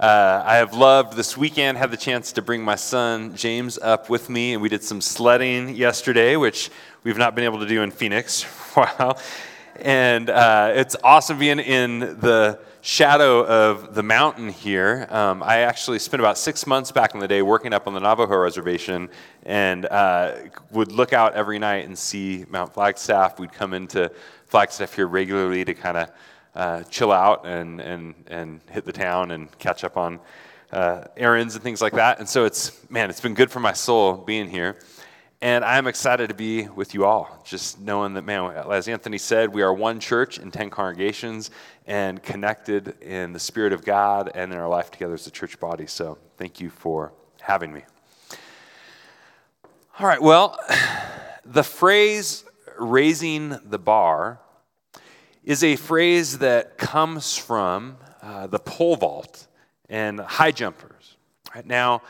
Uh, I have loved this weekend, had the chance to bring my son James up with me, and we did some sledding yesterday, which we've not been able to do in Phoenix for a while. And uh, it's awesome being in the shadow of the mountain here. Um, I actually spent about six months back in the day working up on the Navajo reservation and uh, would look out every night and see Mount Flagstaff. We'd come into Flagstaff here regularly to kind of uh, chill out and, and, and hit the town and catch up on uh, errands and things like that. And so it's, man, it's been good for my soul being here. And I'm excited to be with you all, just knowing that, man, as Anthony said, we are one church in 10 congregations and connected in the Spirit of God and in our life together as a church body. So thank you for having me. All right, well, the phrase raising the bar is a phrase that comes from uh, the pole vault and high jumpers. Right now,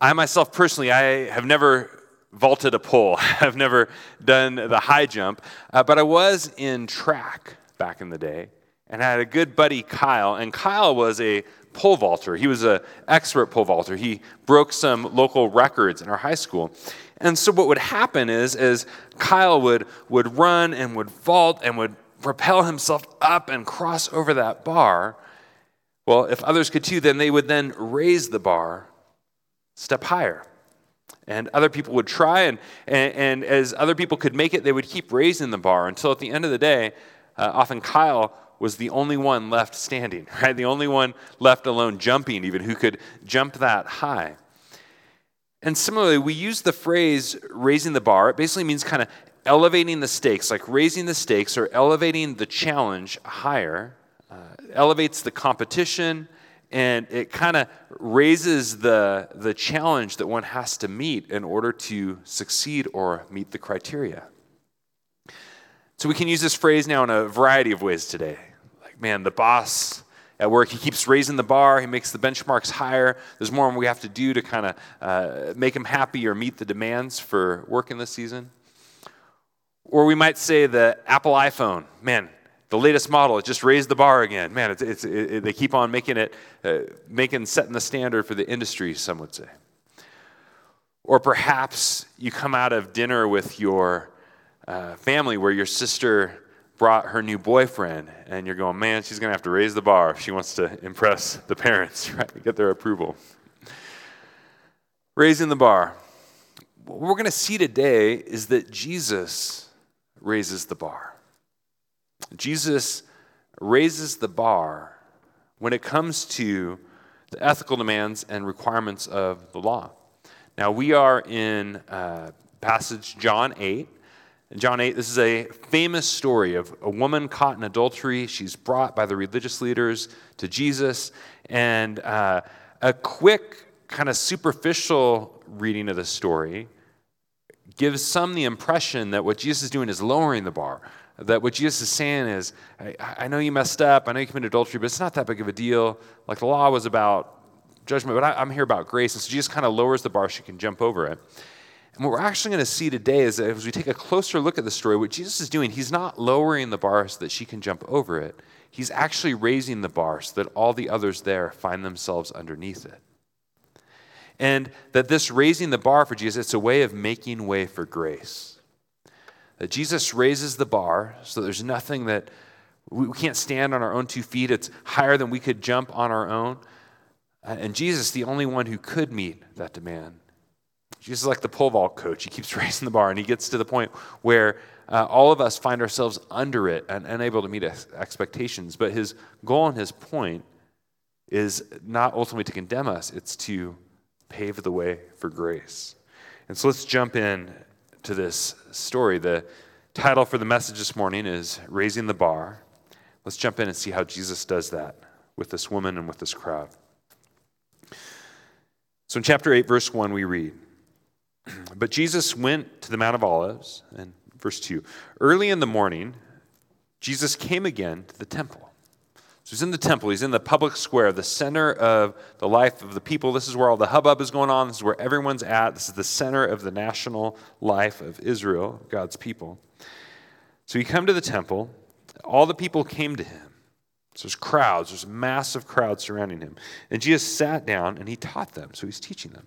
I myself personally, I have never vaulted a pole. I've never done the high jump, uh, but I was in track back in the day, and I had a good buddy, Kyle, and Kyle was a pole vaulter. He was an expert pole vaulter. He broke some local records in our high school. And so what would happen is, is Kyle would, would run and would vault and would propel himself up and cross over that bar, well, if others could too, then they would then raise the bar step higher. And other people would try, and, and, and, as other people could make it, they would keep raising the bar until at the end of the day, uh, often Kyle was the only one left standing, right? The only one left alone jumping, even who could jump that high. And similarly, we use the phrase raising the bar. It basically means kind of elevating the stakes, like raising the stakes or elevating the challenge higher, uh, elevates the competition, and it kind of raises the, the challenge that one has to meet in order to succeed or meet the criteria. So we can use this phrase now in a variety of ways today. Like, man, the boss at work, he keeps raising the bar, he makes the benchmarks higher. There's more we have to do to kind of uh, make him happy or meet the demands for work in this season. Or we might say the Apple iPhone, man, the latest model, it just raised the bar again. Man, it's, it's, it, they keep on making it, uh, making, setting the standard for the industry, some would say. Or perhaps you come out of dinner with your uh, family where your sister brought her new boyfriend, and you're going, man, she's going to have to raise the bar if she wants to impress the parents, right? Get their approval. Raising the bar. What we're going to see today is that Jesus raises the bar. Jesus raises the bar when it comes to the ethical demands and requirements of the law. Now, we are in uh, passage John 8. In John 8, this is a famous story of a woman caught in adultery. She's brought by the religious leaders to Jesus. And uh, a quick, kind of superficial reading of the story gives some the impression that what Jesus is doing is lowering the bar. That what Jesus is saying is, I, I know you messed up, I know you committed adultery, but it's not that big of a deal. Like the law was about judgment, but I, am here about grace. And so Jesus kind of lowers the bar so you can jump over it. And what we're actually going to see today is that as we take a closer look at the story, what Jesus is doing, he's not lowering the bar so that she can jump over it. He's actually raising the bar so that all the others there find themselves underneath it. And that this raising the bar for Jesus, it's a way of making way for grace. That Jesus raises the bar so there's nothing that we can't stand on our own two feet. It's higher than we could jump on our own. Uh, and Jesus, the only one who could meet that demand. Jesus is like the pole vault coach. He keeps raising the bar, and he gets to the point where uh, all of us find ourselves under it and unable to meet expectations. But his goal and his point is not ultimately to condemn us, it's to pave the way for grace. And so let's jump in to this story. The title for the message this morning is Raising the Bar. Let's jump in and see how Jesus does that with this woman and with this crowd. So in chapter 8, verse 1, we read But Jesus went to the Mount of Olives, and verse 2 Early in the morning, Jesus came again to the temple. So he's in the temple, he's in the public square, the center of the life of the people. This is where all the hubbub is going on, this is where everyone's at. This is the center of the national life of Israel, God's people. So he come to the temple, all the people came to him. So there's crowds, there's a massive crowds surrounding him. And Jesus sat down and he taught them. So he's teaching them.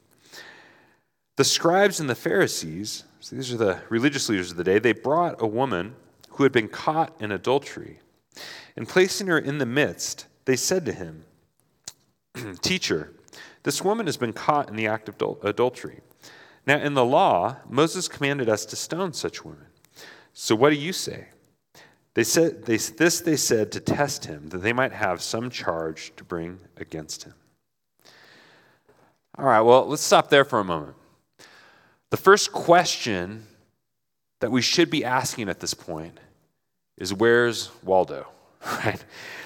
The scribes and the Pharisees, so these are the religious leaders of the day, they brought a woman who had been caught in adultery. And placing her in the midst, they said to him, Teacher, this woman has been caught in the act of adultery. Now, in the law, Moses commanded us to stone such women. So what do you say? They said, they, this they said to test him, that they might have some charge to bring against him. All right, well, let's stop there for a moment. The first question that we should be asking at this point is where's Waldo? Right?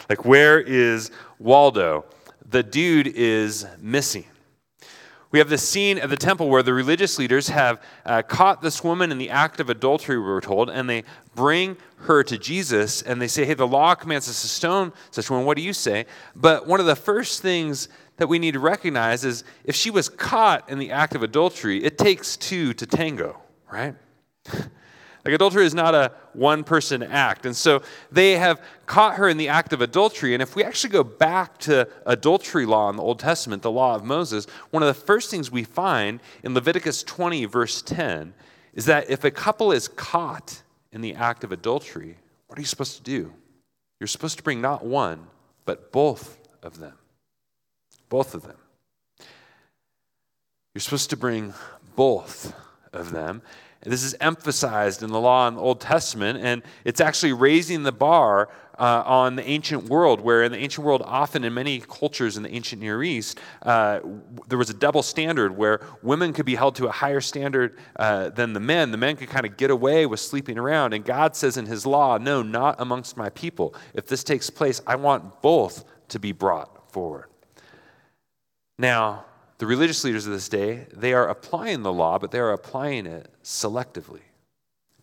Like, where is Waldo? The dude is missing. We have this scene at the temple where the religious leaders have uh, caught this woman in the act of adultery, we were told, and they bring her to Jesus and they say, Hey, the law commands us to stone such woman. What do you say? But one of the first things that we need to recognize is if she was caught in the act of adultery, it takes two to tango, right? Like adultery is not a one person act. And so they have caught her in the act of adultery. And if we actually go back to adultery law in the Old Testament, the law of Moses, one of the first things we find in Leviticus 20, verse 10, is that if a couple is caught in the act of adultery, what are you supposed to do? You're supposed to bring not one, but both of them. Both of them. You're supposed to bring both of them. This is emphasized in the law in the Old Testament, and it's actually raising the bar uh, on the ancient world, where in the ancient world, often in many cultures in the ancient Near East, uh, there was a double standard where women could be held to a higher standard uh, than the men. The men could kind of get away with sleeping around. And God says in His law, no, not amongst my people. If this takes place, I want both to be brought forward. Now, the religious leaders of this day, they are applying the law, but they are applying it selectively.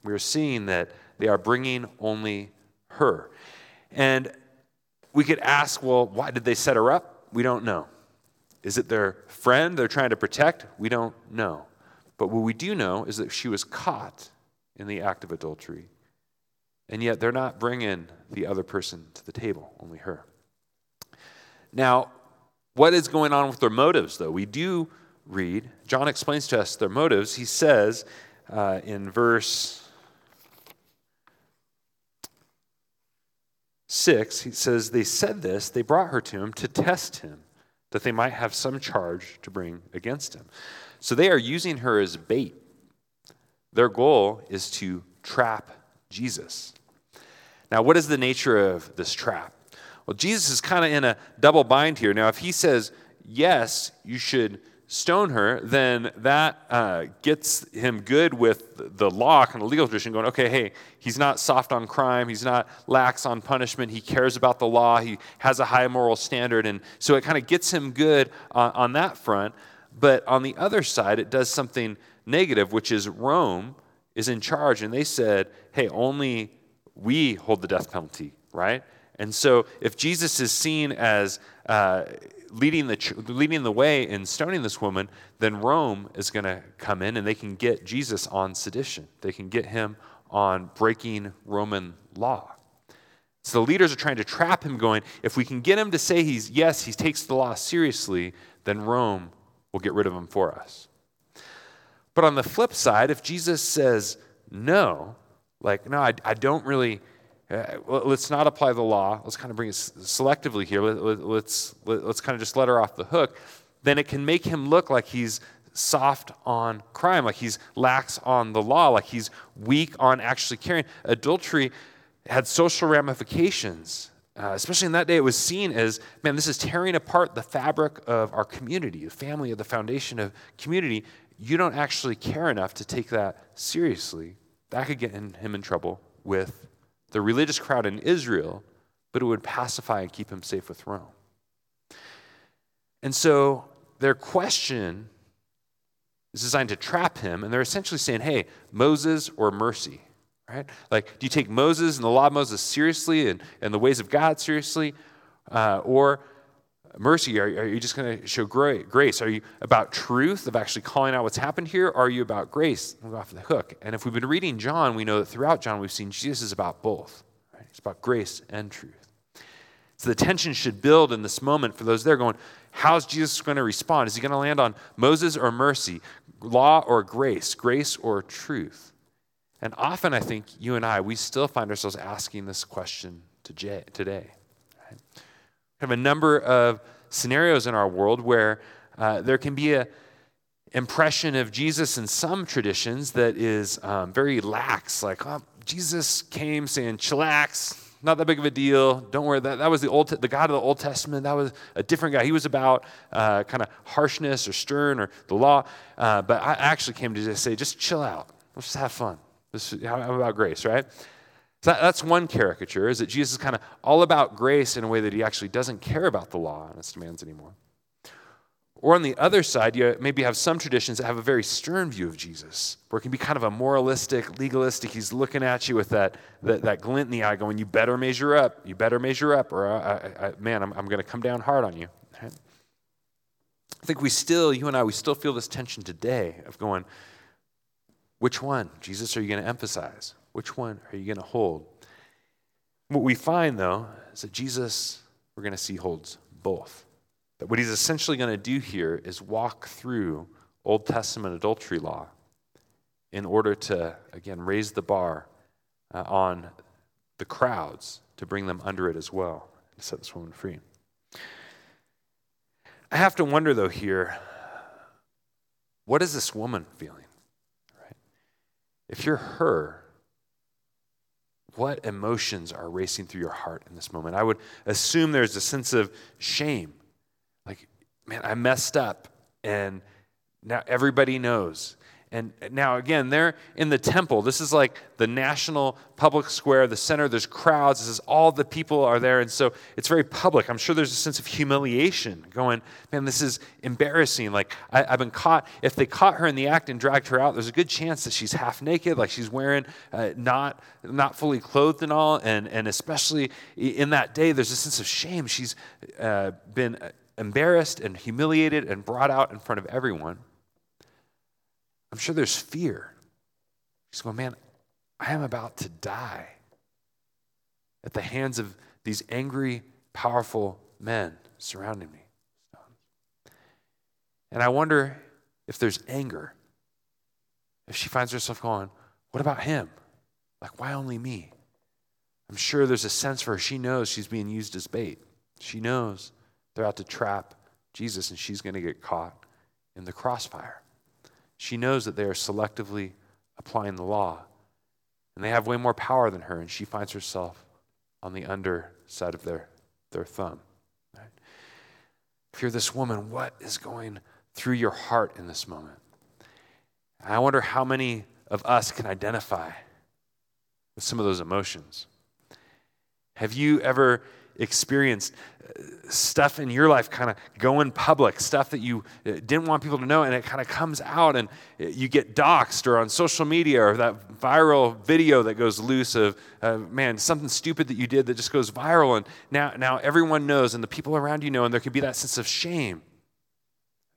We are seeing that they are bringing only her. And we could ask, well, why did they set her up? We don't know. Is it their friend they're trying to protect? We don't know. But what we do know is that she was caught in the act of adultery. And yet they're not bringing the other person to the table, only her. Now, what is going on with their motives, though? We do read, John explains to us their motives. He says uh, in verse 6, he says, They said this, they brought her to him to test him, that they might have some charge to bring against him. So they are using her as bait. Their goal is to trap Jesus. Now, what is the nature of this trap? Well, Jesus is kind of in a double bind here. Now, if he says, yes, you should stone her, then that uh, gets him good with the law, kind of legal tradition, going, okay, hey, he's not soft on crime, he's not lax on punishment, he cares about the law, he has a high moral standard. And so it kind of gets him good on, on that front. But on the other side, it does something negative, which is Rome is in charge, and they said, hey, only we hold the death penalty, right? And so, if Jesus is seen as uh, leading, the, leading the way in stoning this woman, then Rome is going to come in and they can get Jesus on sedition. They can get him on breaking Roman law. So the leaders are trying to trap him, going, if we can get him to say he's, yes, he takes the law seriously, then Rome will get rid of him for us. But on the flip side, if Jesus says no, like, no, I, I don't really uh, let's not apply the law. Let's kind of bring it selectively here. Let, us let's, let's kind of just let her off the hook. Then it can make him look like he's soft on crime, like he's lax on the law, like he's weak on actually caring. Adultery had social ramifications. Uh, especially in that day, it was seen as, man, this is tearing apart the fabric of our community, the family, of the foundation of community. You don't actually care enough to take that seriously. That could get him in trouble with the religious crowd in Israel, but it would pacify and keep him safe with Rome. And so their question is designed to trap him, and they're essentially saying, hey, Moses or mercy, right? Like, do you take Moses and the law of Moses seriously and, and the ways of God seriously? Uh, or mercy? Are, are you just going to show grace? Are you about truth, of actually calling out what's happened here? Are you about grace? Move off the hook. And if we've been reading John, we know that throughout John, we've seen Jesus is about both. Right? It's about grace and truth. So the tension should build in this moment for those there going, how's Jesus going to respond? Is he going to land on Moses or mercy, law or grace, grace or truth? And often I think you and I, we still find ourselves asking this question today. We have a number of scenarios in our world where uh, there can be a impression of Jesus in some traditions that is um, very lax, like, oh, Jesus came saying, chillax, not that big of a deal. Don't worry. That, that was the old, the God of the Old Testament. That was a different guy. He was about uh, kind of harshness or stern or the law. Uh, but I actually came to just say, just chill out. Let's just have fun. This, how about grace, right? So that, that's one caricature, is that Jesus is kind of all about grace in a way that he actually doesn't care about the law and its demands anymore. Or on the other side, you maybe have some traditions that have a very stern view of Jesus, where it can be kind of a moralistic, legalistic. He's looking at you with that, that, that glint in the eye, going, You better measure up. You better measure up, or I, I, I, man, I'm, I'm going to come down hard on you. I think we still, you and I, we still feel this tension today of going, Which one, Jesus, are you going to emphasize? Which one are you going to hold? What we find, though, is that Jesus, we're going to see, holds both. That what he's essentially going to do here is walk through Old Testament adultery law in order to, again, raise the bar uh, on the crowds to bring them under it as well to set this woman free. I have to wonder, though, here, what is this woman feeling? Right? If you're her, what emotions are racing through your heart in this moment? I would assume there's a sense of shame Like, man, I messed up. And now everybody knows. And now, again, they're in the temple. This is like the national public square, the center. There's crowds. This is all the people are there. And so it's very public. I'm sure there's a sense of humiliation going, man, this is embarrassing. Like, I, have been caught. If they caught her in the act and dragged her out, there's a good chance that she's half naked, like she's wearing uh, not, not fully clothed and all. And, and especially in that day, there's a sense of shame. She's uh, been embarrassed and humiliated and brought out in front of everyone, I'm sure there's fear. She's going, man, I am about to die at the hands of these angry, powerful men surrounding me. And I wonder if there's anger. If she finds herself going, what about him? Like, why only me? I'm sure there's a sense for her. She knows she's being used as bait. She knows they're out to trap Jesus, and she's going to get caught in the crossfire. She knows that they are selectively applying the law, and they have way more power than her, and she finds herself on the underside of their, their thumb. Right? If you're this woman, what is going through your heart in this moment? I wonder how many of us can identify with some of those emotions. Have you ever experienced stuff in your life kind of going public, stuff that you uh, didn't want people to know, and it kind of comes out and uh, you get doxxed or on social media or that viral video that goes loose of, uh, man, something stupid that you did that just goes viral. And now, now everyone knows and the people around you know, and there can be that sense of shame.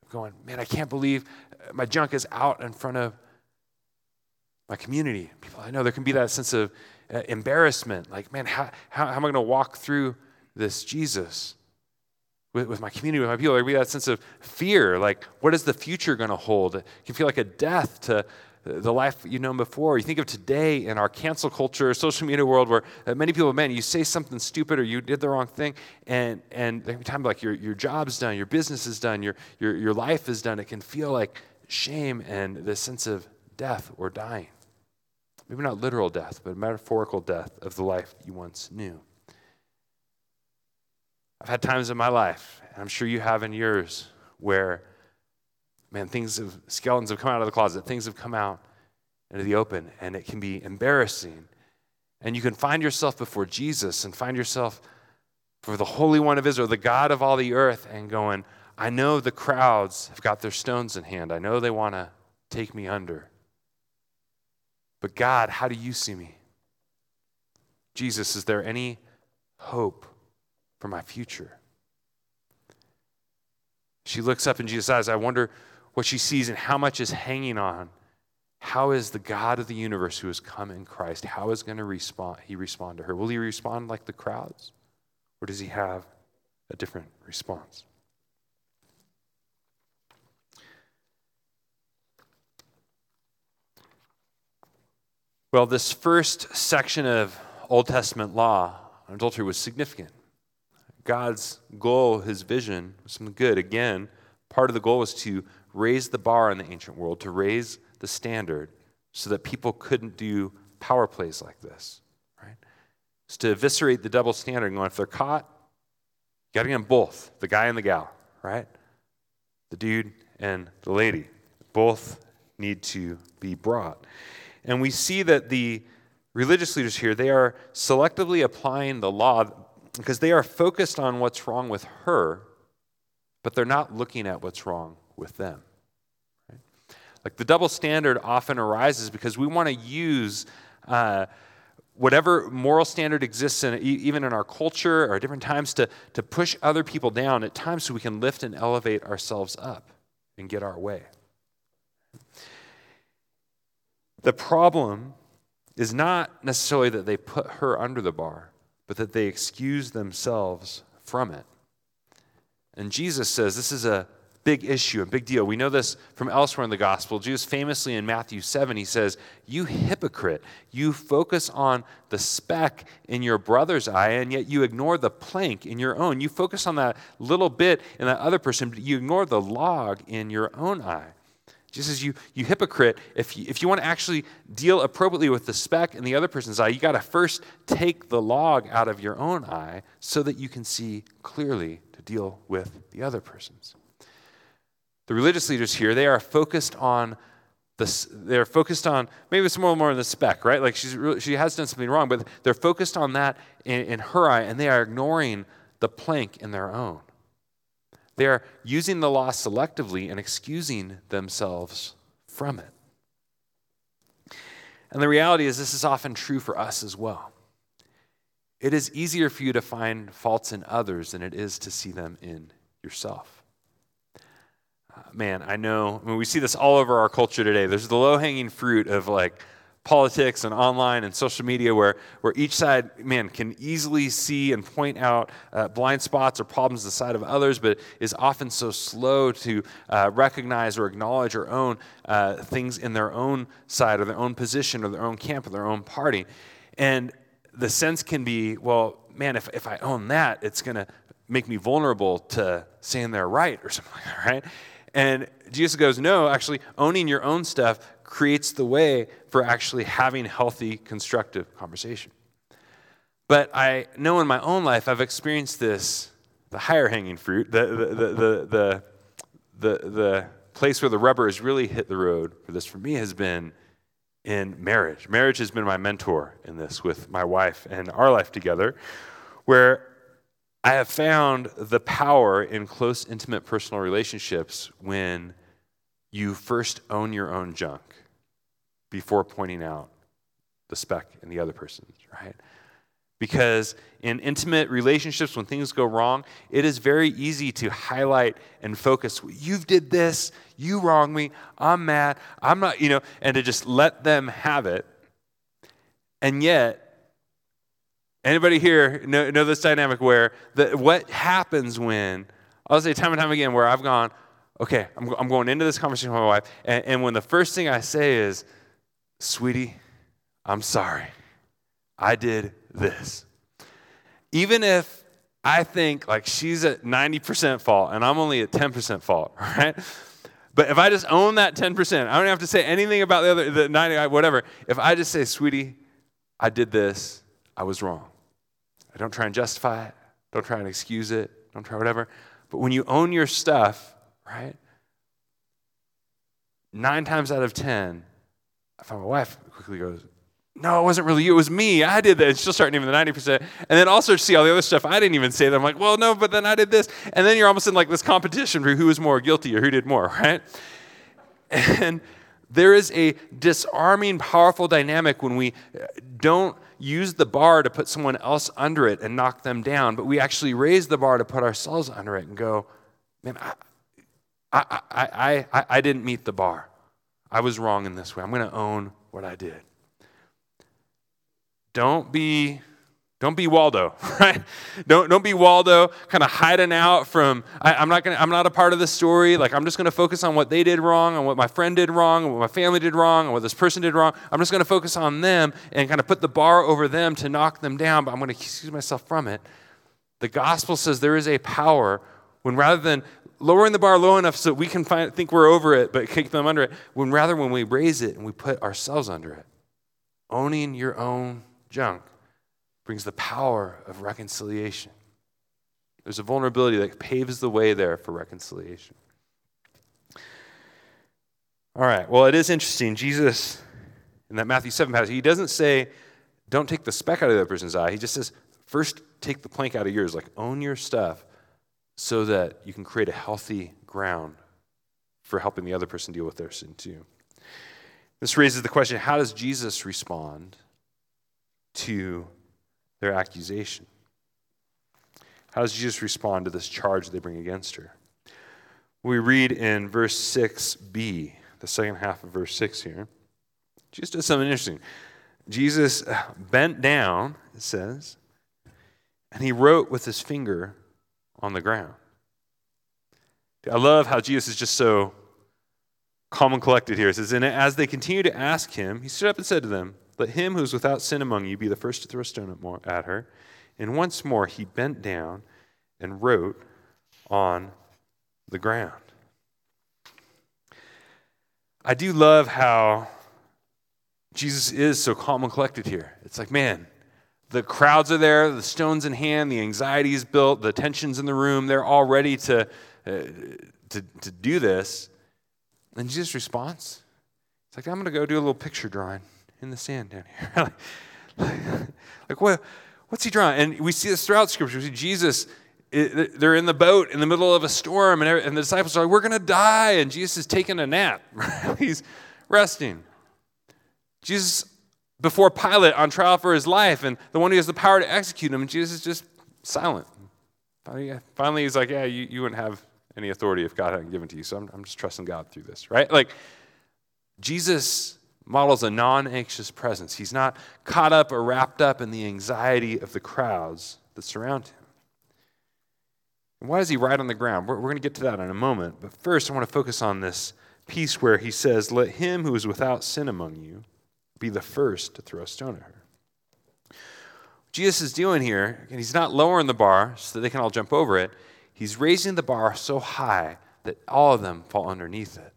Going, man, I can't believe uh, my junk is out in front of my community. People I know, there can be that sense of uh, embarrassment. Like, man, how, how, how am I going to walk through this Jesus with, with my community, with my people. There be that sense of fear, like what is the future going to hold? It can feel like a death to the life you've known before. You think of today in our cancel culture, social media world, where uh, many people, man, you say something stupid or you did the wrong thing, and and be time like your, your job's done, your business is done, your, your, your life is done. It can feel like shame and the sense of death or dying. Maybe not literal death, but metaphorical death of the life you once knew. I've had times in my life, and I'm sure you have in yours, where, man, things have, skeletons have come out of the closet, things have come out into the open, and it can be embarrassing. And you can find yourself before Jesus and find yourself for the Holy One of Israel, the God of all the earth, and going, I know the crowds have got their stones in hand. I know they want to take me under. But God, how do you see me? Jesus, is there any hope for my future. She looks up in Jesus' eyes. I wonder what she sees and how much is hanging on. How is the God of the universe who has come in Christ, how is going to respond, he respond to her? Will he respond like the crowds? Or does he have a different response? Well, this first section of Old Testament law on adultery was significant. God's goal, his vision, was something good. Again, part of the goal was to raise the bar in the ancient world, to raise the standard so that people couldn't do power plays like this, right? It's to eviscerate the double standard and go, if they're caught, you got to get them both, the guy and the gal, right? The dude and the lady. Both need to be brought. And we see that the religious leaders here, they are selectively applying the law because they are focused on what's wrong with her, but they're not looking at what's wrong with them. Right? Like the double standard often arises because we want to use uh, whatever moral standard exists in even in our culture or at different times to, to push other people down at times so we can lift and elevate ourselves up and get our way. The problem is not necessarily that they put her under the bar, but that they excuse themselves from it. And Jesus says this is a big issue, a big deal. We know this from elsewhere in the gospel. Jesus famously in Matthew 7, he says, You hypocrite, you focus on the speck in your brother's eye, and yet you ignore the plank in your own. You focus on that little bit in that other person, but you ignore the log in your own eye. Jesus says, you, you hypocrite, if you, if you want to actually deal appropriately with the speck in the other person's eye, you got to first take the log out of your own eye so that you can see clearly to deal with the other person's. The religious leaders here, they are focused on the, they're focused on maybe it's more more in the speck, right? Like she's really, she has done something wrong, but they're focused on that in, in her eye, and they are ignoring the plank in their own. They are using the law selectively and excusing themselves from it. And the reality is, this is often true for us as well. It is easier for you to find faults in others than it is to see them in yourself. Uh, man, I know, I mean, we see this all over our culture today. There's the low hanging fruit of like, politics and online and social media where, where each side, man, can easily see and point out uh, blind spots or problems the side of others, but is often so slow to uh, recognize or acknowledge or own uh, things in their own side or their own position or their own camp or their own party. And the sense can be, well, man, if, if I own that, it's going to make me vulnerable to saying they're right or something like that, right? And Jesus goes, no, actually, owning your own stuff creates the way for actually having healthy, constructive conversation. But I know in my own life, I've experienced this the higher hanging fruit, the, the, the, the, the, the place where the rubber has really hit the road for this for me has been in marriage. Marriage has been my mentor in this with my wife and our life together, where I have found the power in close, intimate personal relationships when you first own your own junk before pointing out the speck in the other person's, right? Because in intimate relationships, when things go wrong, it is very easy to highlight and focus. You did this, you wronged me, I'm mad, I'm not, you know, and to just let them have it. And yet, anybody here know, know this dynamic where the, what happens when, I'll say time and time again, where I've gone, okay, I'm, I'm going into this conversation with my wife, and, and when the first thing I say is, sweetie, I'm sorry. I did this. Even if I think like she's at 90% fault and I'm only at 10% fault, right? But if I just own that 10%, I don't have to say anything about the other, the 90, whatever. If I just say, sweetie, I did this, I was wrong. I don't try and justify it, don't try and excuse it, don't try whatever. But when you own your stuff, right? Nine times out of 10, I found my wife quickly goes, no, it wasn't really you. It was me. I did that. And she'll start naming the 90%. And then also see all the other stuff I didn't even say that. I'm like, well, no, but then I did this. And then you're almost in like this competition for who was more guilty or who did more, right? And there is a disarming, powerful dynamic when we uh, don't use the bar to put someone else under it and knock them down, but we actually raise the bar to put ourselves under it and go, man, I, I, I, I, I didn't meet the bar. I was wrong in this way. I'm going to own what I did. Don't be Don't be Waldo, right? Don't, don't be Waldo, kind of hiding out from, I, am not gonna, I'm not a part of the story. Like, I'm just going to focus on what they did wrong, and what my friend did wrong, and what my family did wrong, and what this person did wrong. I'm just going to focus on them and kind of put the bar over them to knock them down, but I'm going to excuse myself from it. The gospel says there is a power when rather than lowering the bar low enough so we can find, think we're over it, but kick them under it, when rather when we raise it and we put ourselves under it, owning your own junk brings the power of reconciliation. There's a vulnerability that paves the way there for reconciliation. All right, well, it is interesting. Jesus, in that Matthew 7 passage, he doesn't say, don't take the speck out of the other person's eye. He just says, first take the plank out of yours, like own your stuff so that you can create a healthy ground for helping the other person deal with their sin too. This raises the question how does Jesus respond to their accusation. How does Jesus respond to this charge they bring against her? We read in verse 6b, the second half of verse 6 here. Jesus does something interesting. Jesus bent down, it says, and he wrote with his finger on the ground. I love how Jesus is just so calm and collected here. It says, And as they continued to ask him, he stood up and said to them, let him who is without sin among you be the first to throw a stone at her. And once more he bent down and wrote on the ground. I do love how Jesus is so calm and collected here. It's like, man, the crowds are there, the stones in hand, the anxiety is built, the tension's in the room. They're all ready to, uh, to, to do this. And Jesus responds. It's like, I'm going to go do a little picture drawing in the sand down here. like, like, what, what's he drawing? And we see this throughout Scripture. We see Jesus, it, they're in the boat in the middle of a storm, and, and the disciples are like, we're going to die. And Jesus is taking a nap. He's resting. Jesus, before Pilate, on trial for his life, and the one who has the power to execute him, and Jesus is just silent. Finally, he's like, yeah, you, you wouldn't have any authority if God hadn't given to you, so I'm, I'm just trusting God through this, right? Like, Jesus models a non anxious presence. He's not caught up or wrapped up in the anxiety of the crowds that surround him. And why is he right on the ground? We're, we're going to get to that in a moment. But first, I want to focus on this piece where he says, Let him who is without sin among you be the first to throw a stone at her. Jesus is doing here, and he's not lowering the bar so that they can all jump over it. He's raising the bar so high that all of them fall underneath it.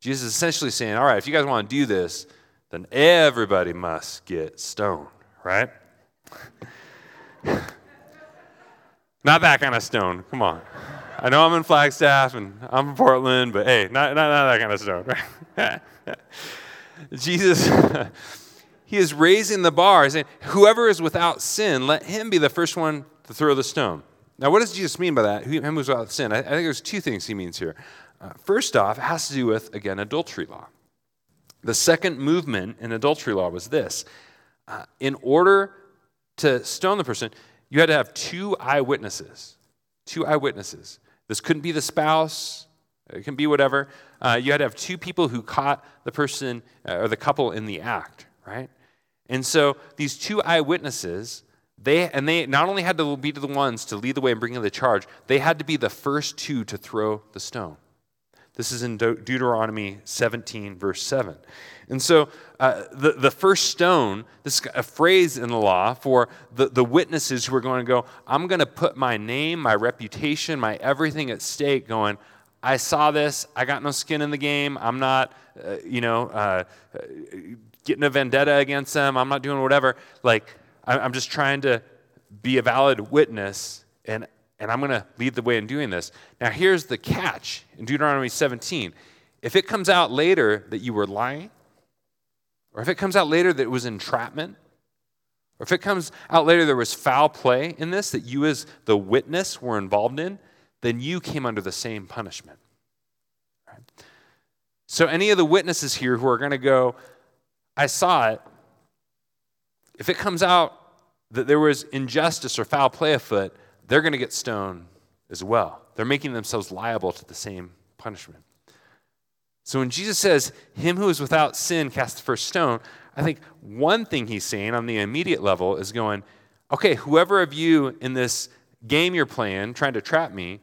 Jesus is essentially saying, all right, if you guys want to do this, then everybody must get stoned, right? not that kind of stone. Come on. I know I'm in Flagstaff and I'm in Portland, but hey, not, not, not that kind of stone, right? Jesus, he is raising the bar, saying, whoever is without sin, let him be the first one to throw the stone. Now, what does Jesus mean by that? Him who's without sin? I, think there's two things he means here. Uh, first off, it has to do with, again, adultery law. The second movement in adultery law was this uh, in order to stone the person, you had to have two eyewitnesses. Two eyewitnesses. This couldn't be the spouse, it can be whatever. Uh, you had to have two people who caught the person uh, or the couple in the act, right? And so these two eyewitnesses, they and they not only had to be the ones to lead the way and bring in the charge, they had to be the first two to throw the stone. This is in De- Deuteronomy 17, verse 7. And so uh, the, the first stone, this is a phrase in the law for the, the witnesses who are going to go, I'm going to put my name, my reputation, my everything at stake, going, I saw this. I got no skin in the game. I'm not, uh, you know, uh, getting a vendetta against them. I'm not doing whatever. Like, I'm just trying to be a valid witness, and and I'm going to lead the way in doing this. Now, here's the catch in Deuteronomy 17. If it comes out later that you were lying, or if it comes out later that it was entrapment, or if it comes out later there was foul play in this that you, as the witness, were involved in, then you came under the same punishment. Right? So, any of the witnesses here who are going to go, I saw it, if it comes out that there was injustice or foul play afoot, they're going to get stoned as well. They're making themselves liable to the same punishment. So when Jesus says, Him who is without sin cast the first stone, I think one thing he's saying on the immediate level is going, okay, whoever of you in this game you're playing, trying to trap me,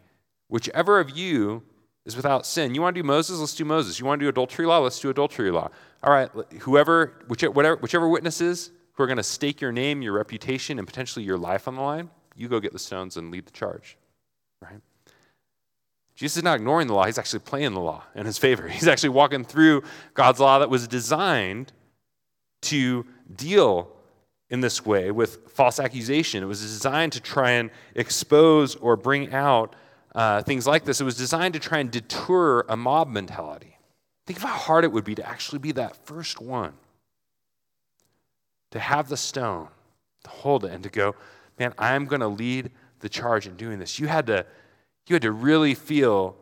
whichever of you is without sin. You want to do Moses? Let's do Moses. You want to do adultery law? Let's do adultery law. All right, whoever, whichever, whatever, whichever witnesses who are going to stake your name, your reputation, and potentially your life on the line, you go get the stones and lead the charge. Right? Jesus is not ignoring the law, he's actually playing the law in his favor. He's actually walking through God's law that was designed to deal in this way with false accusation. It was designed to try and expose or bring out uh, things like this. It was designed to try and deter a mob mentality. Think of how hard it would be to actually be that first one, to have the stone, to hold it, and to go, man, I'm going to lead the charge in doing this. You had to, you had to really feel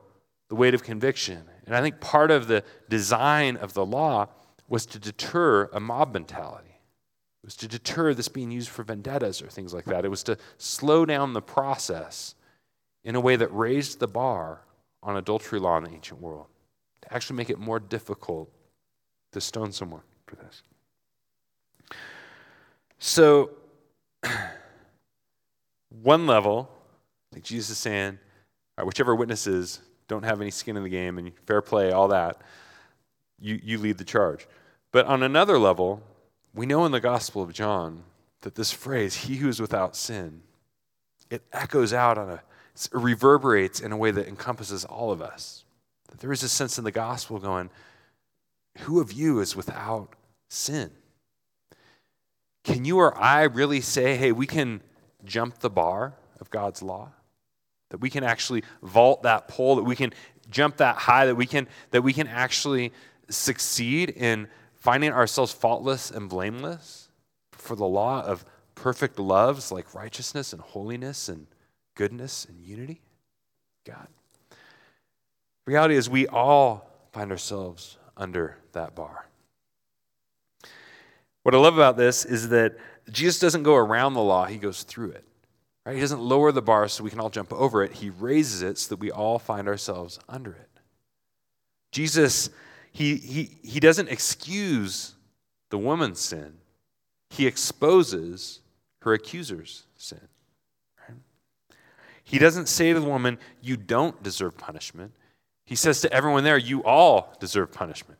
the weight of conviction. And I think part of the design of the law was to deter a mob mentality. It was to deter this being used for vendettas or things like that. It was to slow down the process in a way that raised the bar on adultery law in the ancient world, to actually make it more difficult to stone someone for this. So, one level, like Jesus is saying, right, whichever witnesses don't have any skin in the game and fair play, all that, you, you lead the charge. But on another level, we know in the Gospel of John that this phrase, he who is without sin, it echoes out on a, reverberates in a way that encompasses all of us. That there is a sense in the gospel going, who of you is without sin? Can you or I really say, hey, we can jump the bar of God's law? That we can actually vault that pole, that we can jump that high, that we can, that we can actually succeed in finding ourselves faultless and blameless for the law of perfect loves like righteousness and holiness and goodness and unity? God. Reality is, we all find ourselves under that bar. What I love about this is that Jesus doesn't go around the law, he goes through it. Right? He doesn't lower the bar so we can all jump over it, he raises it so that we all find ourselves under it. Jesus he, he, he doesn't excuse the woman's sin, he exposes her accuser's sin. He doesn't say to the woman, You don't deserve punishment. He says to everyone there, You all deserve punishment.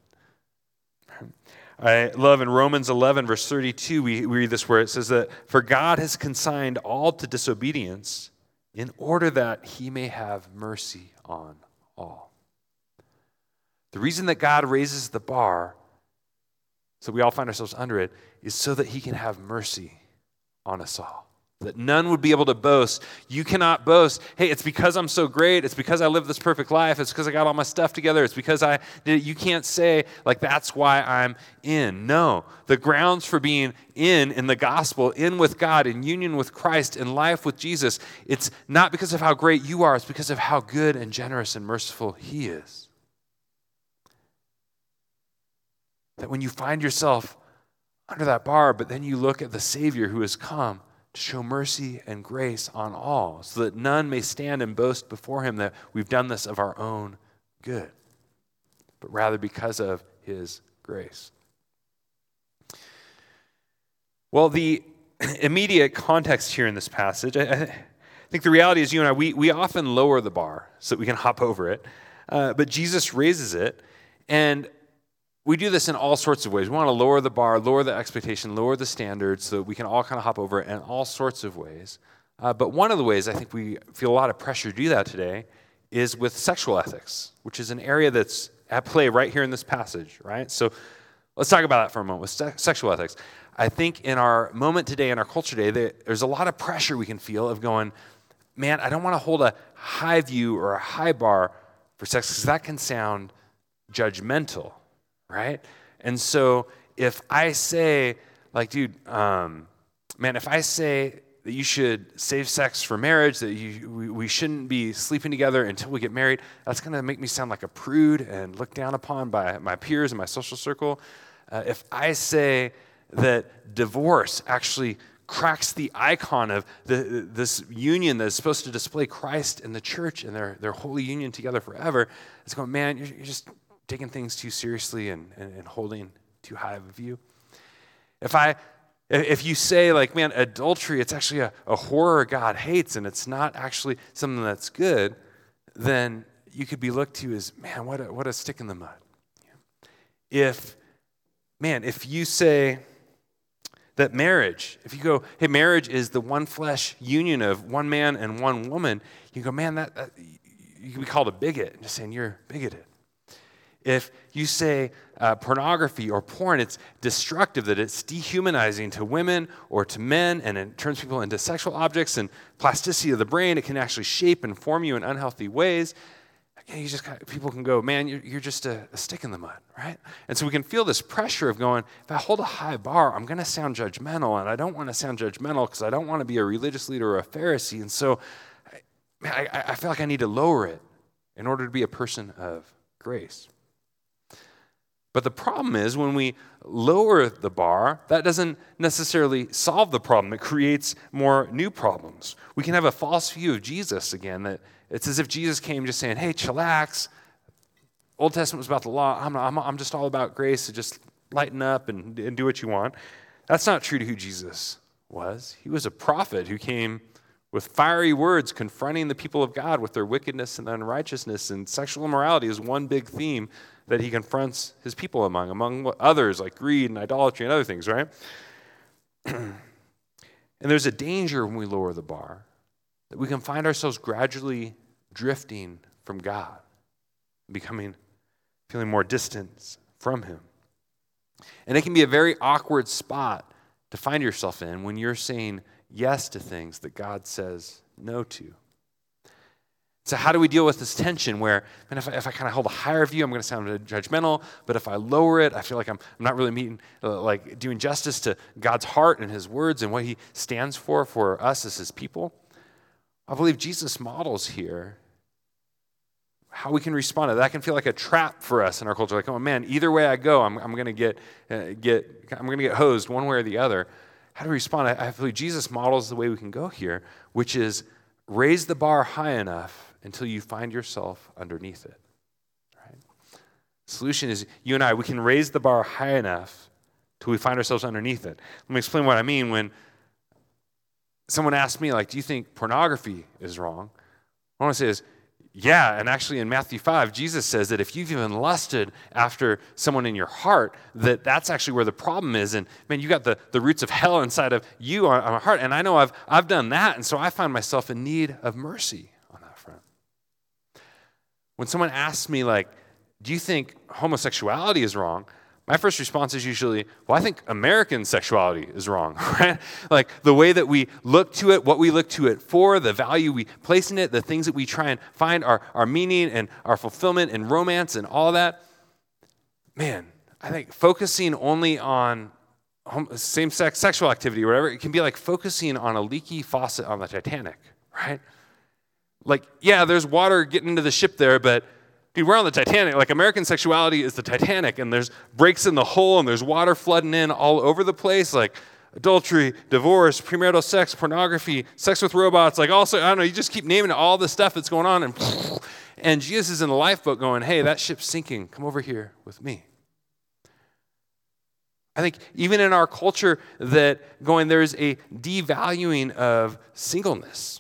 I love in Romans 11, verse 32, we, we read this where it says that, For God has consigned all to disobedience in order that he may have mercy on all. The reason that God raises the bar so we all find ourselves under it is so that he can have mercy on us all. That none would be able to boast. You cannot boast, hey, it's because I'm so great. It's because I live this perfect life. It's because I got all my stuff together. It's because I did it. You can't say, like, that's why I'm in. No. The grounds for being in, in the gospel, in with God, in union with Christ, in life with Jesus, it's not because of how great you are, it's because of how good and generous and merciful He is. That when you find yourself under that bar, but then you look at the Savior who has come to show mercy and grace on all, so that none may stand and boast before him that we've done this of our own good, but rather because of his grace. Well, the immediate context here in this passage, I, I think the reality is you and I, we, we often lower the bar so that we can hop over it, uh, but Jesus raises it. And we do this in all sorts of ways. We want to lower the bar, lower the expectation, lower the standards so that we can all kind of hop over it in all sorts of ways. Uh, but one of the ways I think we feel a lot of pressure to do that today is with sexual ethics, which is an area that's at play right here in this passage, right? So let's talk about that for a moment with se- sexual ethics. I think in our moment today, in our culture today, there's a lot of pressure we can feel of going, man, I don't want to hold a high view or a high bar for sex because that can sound judgmental right? And so if I say, like, dude, um, man, if I say that you should save sex for marriage, that you, we, we shouldn't be sleeping together until we get married, that's going to make me sound like a prude and looked down upon by my peers in my social circle. Uh, if I say that divorce actually cracks the icon of the, this union that is supposed to display Christ and the church and their, their holy union together forever, it's going, man, you're, you're just taking things too seriously and, and, and holding too high of a view. If I If you say, like, man, adultery, it's actually a, a horror God hates and it's not actually something that's good, then you could be looked to as, man, what a, what a stick in the mud. If, man, if you say that marriage, if you go, hey, marriage is the one flesh union of one man and one woman, you go, man, that, that you can be called a bigot, and just saying you're bigoted. If you say uh, pornography or porn, it's destructive, that it's dehumanizing to women or to men, and it turns people into sexual objects and plasticity of the brain. It can actually shape and form you in unhealthy ways. Again, you just people can go, man, you're, you're just a, a stick in the mud, right? And so we can feel this pressure of going, if I hold a high bar, I'm going to sound judgmental, and I don't want to sound judgmental because I don't want to be a religious leader or a Pharisee. And so man, I, I feel like I need to lower it in order to be a person of grace. But the problem is when we lower the bar, that doesn't necessarily solve the problem. It creates more new problems. We can have a false view of Jesus again, that it's as if Jesus came just saying, hey, chillax. Old Testament was about the law. I'm, I'm, I'm just all about grace, so just lighten up and, and do what you want. That's not true to who Jesus was. He was a prophet who came with fiery words confronting the people of God with their wickedness and unrighteousness. And sexual immorality is one big theme that he confronts his people among, among others like greed and idolatry and other things, right? and there's a danger when we lower the bar that we can find ourselves gradually drifting from God, becoming, feeling more distance from him. And it can be a very awkward spot to find yourself in when you're saying yes to things that God says no to. So, how do we deal with this tension where, man, if I, if I kind of hold a higher view, I'm going to sound judgmental, but if I lower it, I feel like I'm, I'm not really meeting, uh, like doing justice to God's heart and his words and what he stands for for us as his people? I believe Jesus models here how we can respond to that. That can feel like a trap for us in our culture. Like, oh man, either way I go, I'm, I'm going to get, uh, get, I'm going to get hosed one way or the other. How do we respond? I, I believe Jesus models the way we can go here, which is raise the bar high enough until you find yourself underneath it. Right? Solution is you and I, we can raise the bar high enough till we find ourselves underneath it. Let me explain what I mean when someone asks me, like, do you think pornography is wrong? What I want to say is, yeah, and actually in Matthew 5, Jesus says that if you've even lusted after someone in your heart, that that's actually where the problem is. And man, you got the, the roots of hell inside of you on, on my heart. And I know I've, I've done that. And so I find myself in need of mercy. On that front. When someone asks me, like, do you think homosexuality is wrong? My first response is usually, well, I think American sexuality is wrong, right? Like the way that we look to it, what we look to it for, the value we place in it, the things that we try and find our, our meaning and our fulfillment and romance and all that. Man, I think focusing only on same sex sexual activity or whatever, it can be like focusing on a leaky faucet on the Titanic, right? Like, yeah, there's water getting into the ship there, but dude, we're on the Titanic. Like, American sexuality is the Titanic, and there's breaks in the hull, and there's water flooding in all over the place. Like, adultery, divorce, premarital sex, pornography, sex with robots. Like, also, I don't know, you just keep naming all the stuff that's going on, and, and Jesus is in the lifeboat going, hey, that ship's sinking. Come over here with me. I think even in our culture, that going, there's a devaluing of singleness,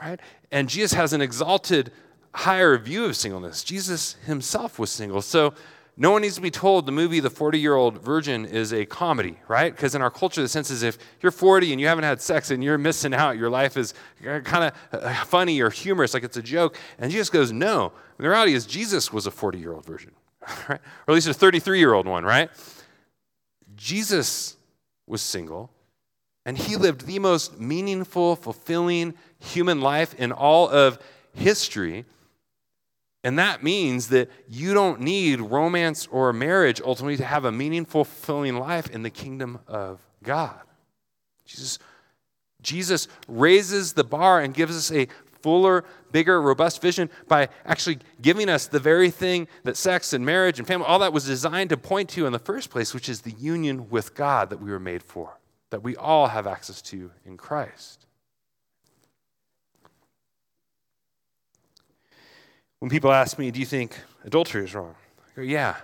right? And Jesus has an exalted, higher view of singleness. Jesus himself was single. So no one needs to be told the movie The 40 Year Old Virgin is a comedy, right? Because in our culture, the sense is if you're 40 and you haven't had sex and you're missing out, your life is kind of uh, funny or humorous, like it's a joke. And Jesus goes, no. And the reality is, Jesus was a 40 year old virgin, right? Or at least a 33 year old one, right? Jesus was single and he lived the most meaningful, fulfilling human life in all of history. And that means that you don't need romance or marriage ultimately to have a meaningful, fulfilling life in the kingdom of God. Jesus, Jesus raises the bar and gives us a fuller, bigger, robust vision by actually giving us the very thing that sex and marriage and family, all that was designed to point to in the first place, which is the union with God that we were made for that we all have access to in Christ. When people ask me, Do you think adultery is wrong? I go, Yeah.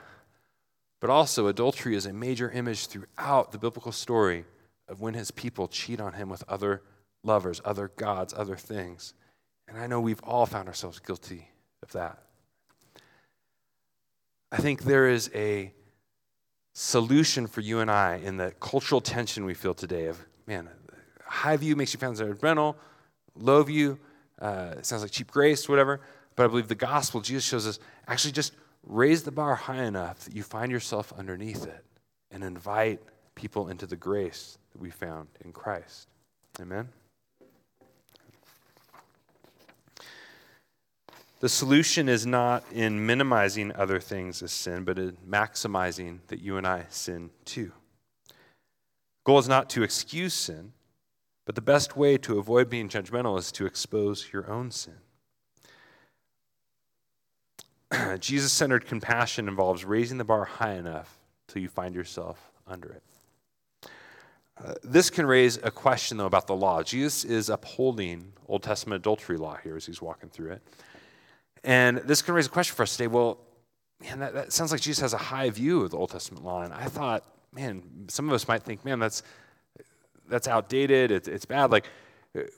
But also, adultery is a major image throughout the biblical story of when his people cheat on him with other lovers, other gods, other things. And I know we've all found ourselves guilty of that. I think there is a solution for you and I in the cultural tension we feel today of, man, high view makes you feel rental, low view uh, sounds like cheap grace, whatever. But I believe the gospel, Jesus shows us, actually just raise the bar high enough that you find yourself underneath it and invite people into the grace that we found in Christ. Amen? The solution is not in minimizing other things as sin, but in maximizing that you and I sin too. Goal is not to excuse sin, but the best way to avoid being judgmental is to expose your own sin. Jesus centered compassion involves raising the bar high enough till you find yourself under it. Uh, this can raise a question, though, about the law. Jesus is upholding Old Testament adultery law here as he's walking through it. And this can raise a question for us today. Well, man, that, that sounds like Jesus has a high view of the Old Testament law. And I thought, man, some of us might think, man, that's, that's outdated. It's, it's bad. Like,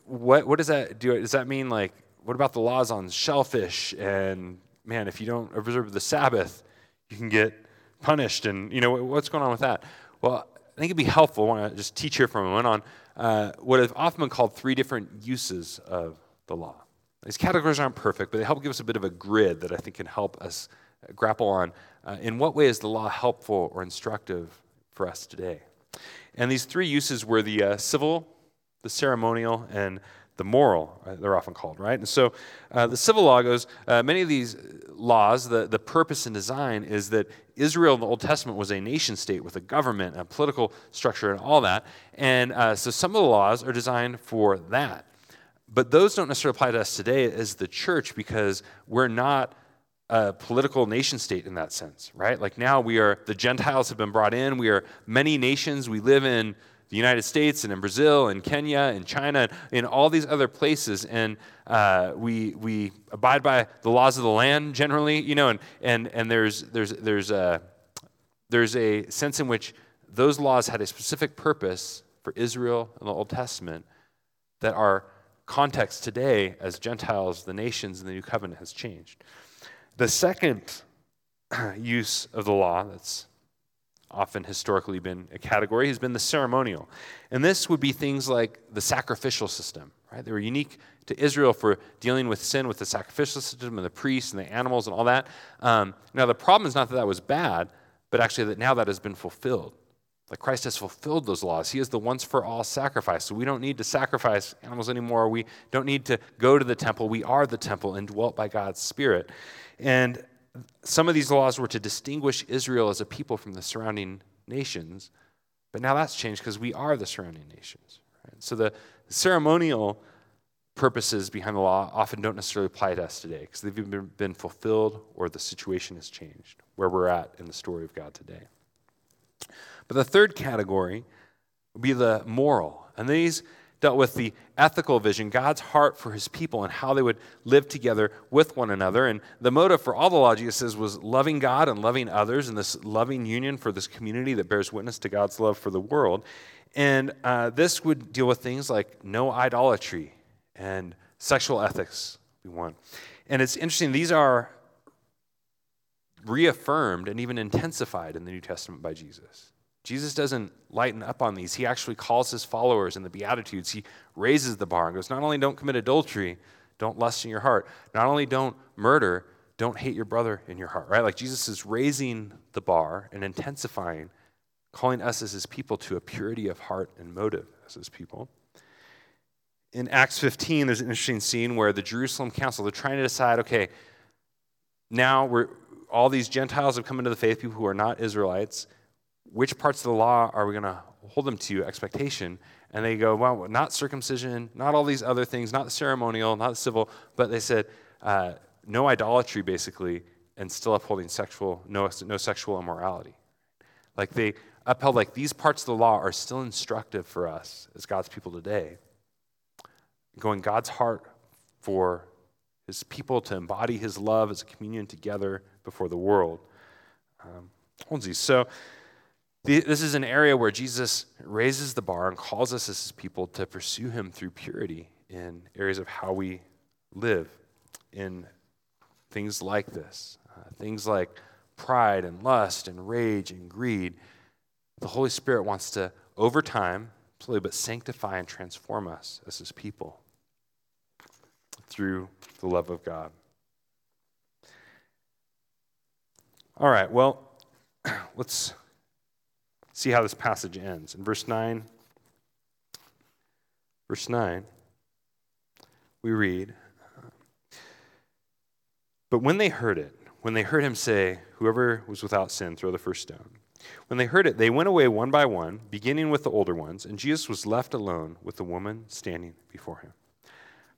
what, what does that do? Does that mean, like, what about the laws on shellfish? And, man, if you don't observe the Sabbath, you can get punished. And, you know, what's going on with that? Well, I think it'd be helpful. I want to just teach here for a moment on uh, what have often been called three different uses of the law. These categories aren't perfect, but they help give us a bit of a grid that I think can help us grapple on uh, in what way is the law helpful or instructive for us today. And these three uses were the uh, civil, the ceremonial, and the moral, uh, they're often called, right? And so uh, the civil law goes, uh, many of these laws, the, the purpose and design is that Israel in the Old Testament was a nation state with a government, a political structure, and all that. And uh, so some of the laws are designed for that. But those don't necessarily apply to us today as the church because we're not a political nation state in that sense, right? Like now we are, the Gentiles have been brought in. We are many nations. We live in the United States and in Brazil and Kenya and China and in all these other places. And uh, we, we abide by the laws of the land generally, you know, and, and, and there's, there's, there's, a, there's a sense in which those laws had a specific purpose for Israel in the Old Testament that our context today as Gentiles, the nations, and the new covenant has changed. The second use of the law that's often historically been a category has been the ceremonial. And this would be things like the sacrificial system, right? They were unique to Israel for dealing with sin with the sacrificial system and the priests and the animals and all that. Um, now, the problem is not that that was bad, but actually that now that has been fulfilled. Like Christ has fulfilled those laws. He is the once for all sacrifice. So we don't need to sacrifice animals anymore. We don't need to go to the temple. We are the temple and dwelt by God's Spirit. And some of these laws were to distinguish Israel as a people from the surrounding nations. But now that's changed because we are the surrounding nations. Right? So the ceremonial purposes behind the law often don't necessarily apply to us today because they've been fulfilled or the situation has changed where we're at in the story of God today. But the third category would be the moral. And these dealt with the ethical vision, God's heart for his people and how they would live together with one another. And the motive for all the says, was loving God and loving others and this loving union for this community that bears witness to God's love for the world. And uh, this would deal with things like no idolatry and sexual ethics, we want. And it's interesting, these are reaffirmed and even intensified in the New Testament by Jesus. Jesus doesn't lighten up on these. He actually calls his followers in the Beatitudes. He raises the bar and goes, Not only don't commit adultery, don't lust in your heart. Not only don't murder, don't hate your brother in your heart, right? Like Jesus is raising the bar and intensifying, calling us as his people to a purity of heart and motive as his people. In Acts 15, there's an interesting scene where the Jerusalem council, they're trying to decide, okay, now we're all these Gentiles have come into the faith, people who are not Israelites which parts of the law are we going to hold them to expectation? And they go, well, not circumcision, not all these other things, not the ceremonial, not the civil, but they said uh, no idolatry, basically, and still upholding sexual, no, no sexual immorality. Like they upheld, like these parts of the law are still instructive for us as God's people today. Going God's heart for his people to embody his love as a communion together before the world. Um, so, This is an area where Jesus raises the bar and calls us as his people to pursue him through purity in areas of how we live in things like this. Uh, things like pride and lust and rage and greed. The Holy Spirit wants to, over time, slowly but sanctify and transform us as his people through the love of God. All right, well, let's see how this passage ends. In verse 9, verse 9, we read, But when they heard it, when they heard him say, Whoever was without sin, throw the first stone. When they heard it, they went away one by one, beginning with the older ones, and Jesus was left alone with the woman standing before him.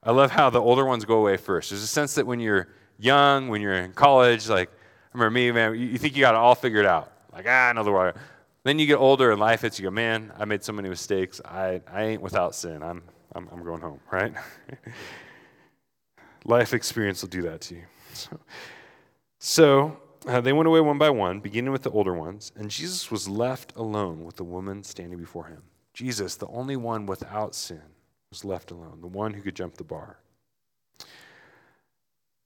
I love how the older ones go away first. There's a sense that when you're young, when you're in college, like, I remember me, man, you think you got it all figured out. Like, ah, I know the. Then you get older and life hits you, go, man, I made so many mistakes. I, I ain't without sin. I'm, I'm, I'm going home, right? life experience will do that to you. So, so uh, they went away one by one, beginning with the older ones, and Jesus was left alone with the woman standing before him. Jesus, the only one without sin, was left alone, the one who could jump the bar.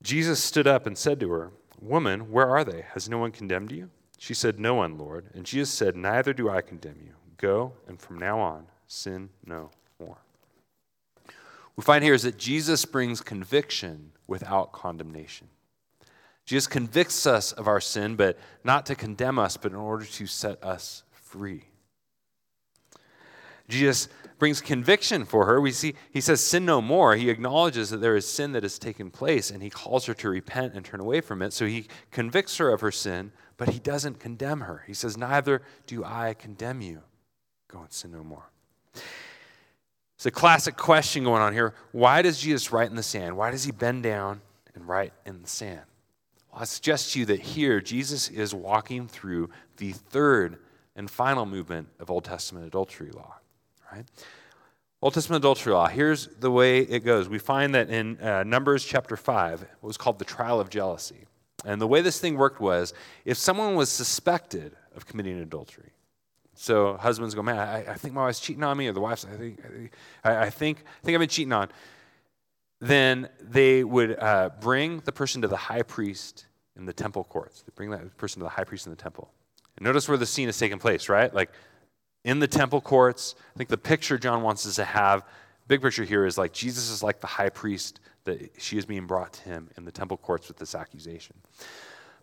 Jesus stood up and said to her, Woman, where are they? Has no one condemned you? She said, No one, Lord. And Jesus said, Neither do I condemn you. Go, and from now on, sin no more. We find here is that Jesus brings conviction without condemnation. Jesus convicts us of our sin, but not to condemn us, but in order to set us free. Jesus brings conviction for her. We see he says, Sin no more. He acknowledges that there is sin that has taken place, and he calls her to repent and turn away from it. So he convicts her of her sin, but he doesn't condemn her. He says, Neither do I condemn you. Go and sin no more. It's a classic question going on here. Why does Jesus write in the sand? Why does he bend down and write in the sand? Well, I suggest to you that here Jesus is walking through the third and final movement of Old Testament adultery law. Right? Old Testament adultery law. Here's the way it goes. We find that in uh, Numbers chapter five, what was called the trial of jealousy. And the way this thing worked was, if someone was suspected of committing adultery, so husbands go, man, I, I think my wife's cheating on me, or the wife's, I think, I, I think, I think I've been cheating on then they would uh, bring the person to the high priest in the temple courts. They bring that person to the high priest in the temple. And notice where the scene is taking place, right? Like in the temple courts. I think the picture John wants us to have, big picture here is like Jesus is like the high priest that she is being brought to him in the temple courts with this accusation.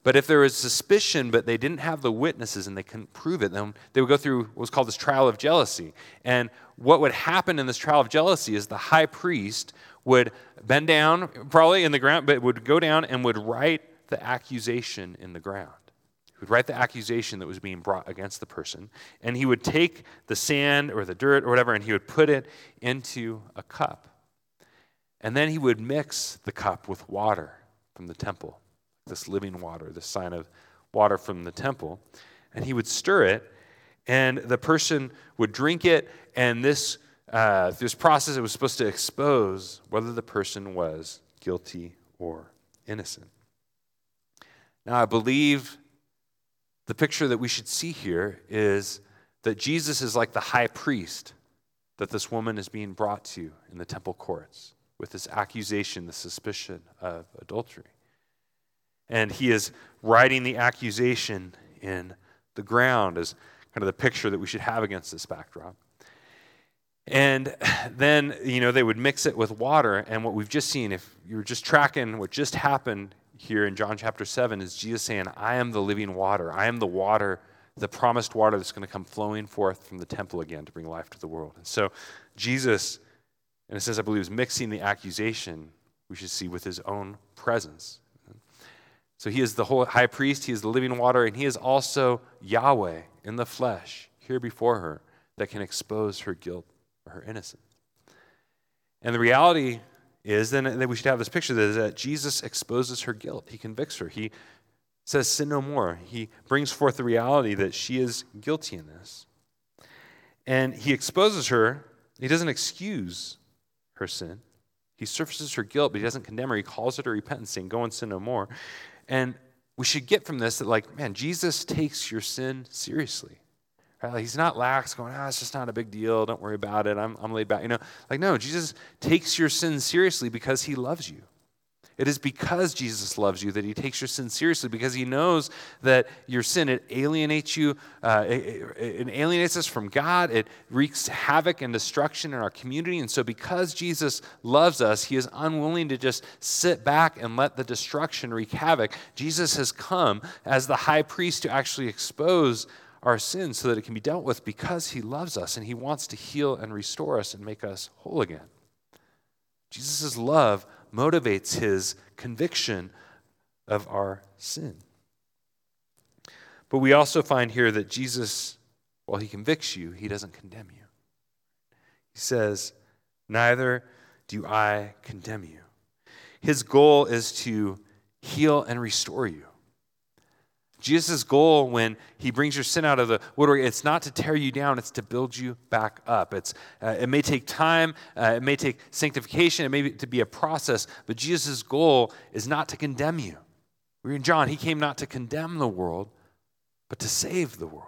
But if there was suspicion, but they didn't have the witnesses and they couldn't prove it, then they would go through what was called this trial of jealousy. And what would happen in this trial of jealousy is the high priest would bend down, probably in the ground, but would go down and would write the accusation in the ground. He would write the accusation that was being brought against the person, and he would take the sand or the dirt or whatever, and he would put it into a cup. And then he would mix the cup with water from the temple, this living water, this sign of water from the temple. And he would stir it, and the person would drink it, and this uh, this process, it was supposed to expose whether the person was guilty or innocent. Now, I believe the picture that we should see here is that Jesus is like the high priest that this woman is being brought to in the temple courts with this accusation, the suspicion of adultery. And he is writing the accusation in the ground as kind of the picture that we should have against this backdrop. And then, you know, they would mix it with water. And what we've just seen, if you're just tracking what just happened here in John chapter 7, is Jesus saying, I am the living water. I am the water, the promised water that's going to come flowing forth from the temple again to bring life to the world. And so, Jesus, in a sense, I believe, is mixing the accusation we should see with his own presence. So, he is the high priest, he is the living water, and he is also Yahweh in the flesh here before her that can expose her guilt or her innocence. And the reality is then that we should have this picture that, that Jesus exposes her guilt. He convicts her. He says, Sin no more. He brings forth the reality that she is guilty in this. And he exposes her. He doesn't excuse her sin. He surfaces her guilt, but he doesn't condemn her. He calls her to repentance, saying, Go and sin no more. And we should get from this that, like, man, Jesus takes your sin seriously. Right? Like he's not lax, going, ah, it's just not a big deal. Don't worry about it. I'm, I'm laid back. You know, like, no, Jesus takes your sin seriously because he loves you. It is because Jesus loves you that he takes your sin seriously because he knows that your sin, it alienates you, uh, it, it, alienates us from God. It wreaks havoc and destruction in our community. And so, because Jesus loves us, he is unwilling to just sit back and let the destruction wreak havoc. Jesus has come as the high priest to actually expose our sins so that it can be dealt with because he loves us and he wants to heal and restore us and make us whole again. Jesus' love motivates his conviction of our sin. But we also find here that Jesus, while he convicts you, he doesn't condemn you. He says, Neither do I condemn you. His goal is to heal and restore you. Jesus' goal when he brings your sin out of the woodwork, it's not to tear you down, it's to build you back up. It's, uh, it may take time, uh, it may take sanctification, it may be, to be a process, but Jesus' goal is not to condemn you. We're in John, he came not to condemn the world, but to save the world.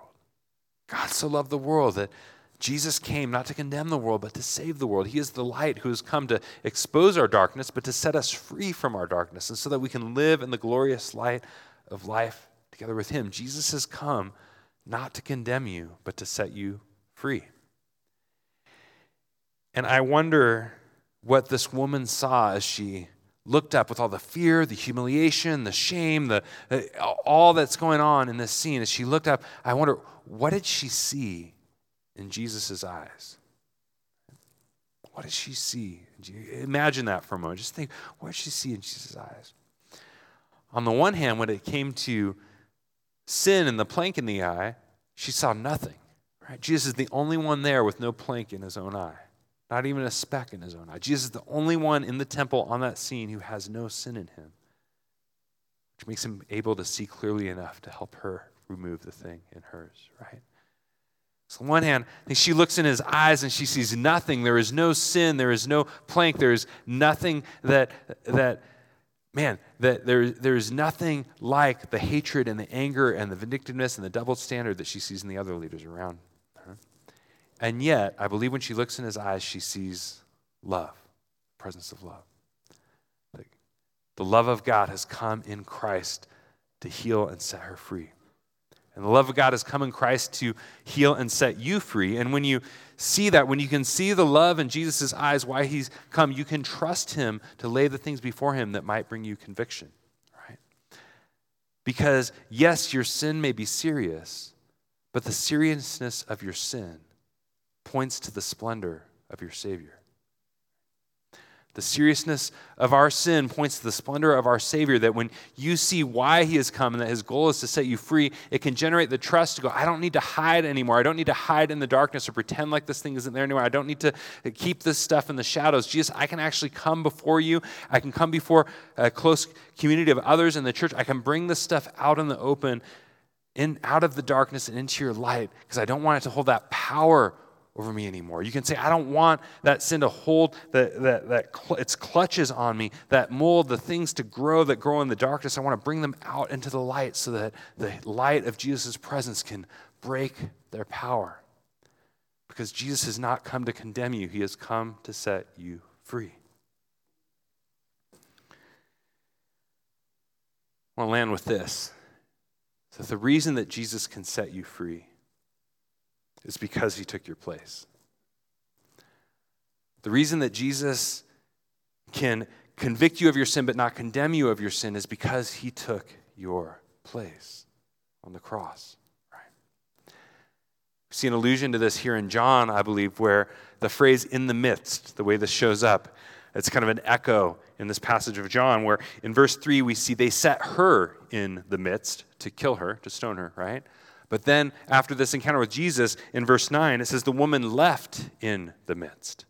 God so loved the world that Jesus came not to condemn the world, but to save the world. He is the light who has come to expose our darkness, but to set us free from our darkness, and so that we can live in the glorious light of life together with him. Jesus has come not to condemn you, but to set you free. And I wonder what this woman saw as she looked up with all the fear, the humiliation, the shame, the, uh, all that's going on in this scene. As she looked up, I wonder, what did she see in Jesus' eyes? What did she see? Imagine that for a moment. Just think, what did she see in Jesus' eyes? On the one hand, when it came to sin and the plank in the eye, she saw nothing. Right? Jesus is the only one there with no plank in his own eye, not even a speck in his own eye. Jesus is the only one in the temple on that scene who has no sin in him, which makes him able to see clearly enough to help her remove the thing in hers, right? So on one hand, she looks in his eyes and she sees nothing. There is no sin. There is no plank. There is nothing that that man, that there, there's nothing like the hatred and the anger and the vindictiveness and the double standard that she sees in the other leaders around her. And yet, I believe when she looks in his eyes, she sees love, presence of love. The love of God has come in Christ to heal and set her free. And the love of God has come in Christ to heal and set you free. And when you see that, when you can see the love in Jesus' eyes, why he's come, you can trust him to lay the things before him that might bring you conviction. Right? Because, yes, your sin may be serious, but the seriousness of your sin points to the splendor of your Savior. The seriousness of our sin points to the splendor of our Savior. That when you see why He has come and that His goal is to set you free, it can generate the trust to go, I don't need to hide anymore. I don't need to hide in the darkness or pretend like this thing isn't there anymore. I don't need to keep this stuff in the shadows. Jesus, I can actually come before you. I can come before a close community of others in the church. I can bring this stuff out in the open, in, out of the darkness and into your light because I don't want it to hold that power over me anymore. You can say, I don't want that sin to hold that, that, that cl- its clutches on me, that mold, the things to grow that grow in the darkness. I want to bring them out into the light so that the light of Jesus' presence can break their power. Because Jesus has not come to condemn you, he has come to set you free. I want to land with this. So the reason that Jesus can set you free is because he took your place. The reason that Jesus can convict you of your sin but not condemn you of your sin is because he took your place on the cross. Right? See an allusion to this here in John, I believe, where the phrase in the midst, the way this shows up, it's kind of an echo in this passage of John, where in verse 3 we see they set her in the midst to kill her, to stone her, right? But then, after this encounter with Jesus, in verse 9, it says, The woman left in the midst.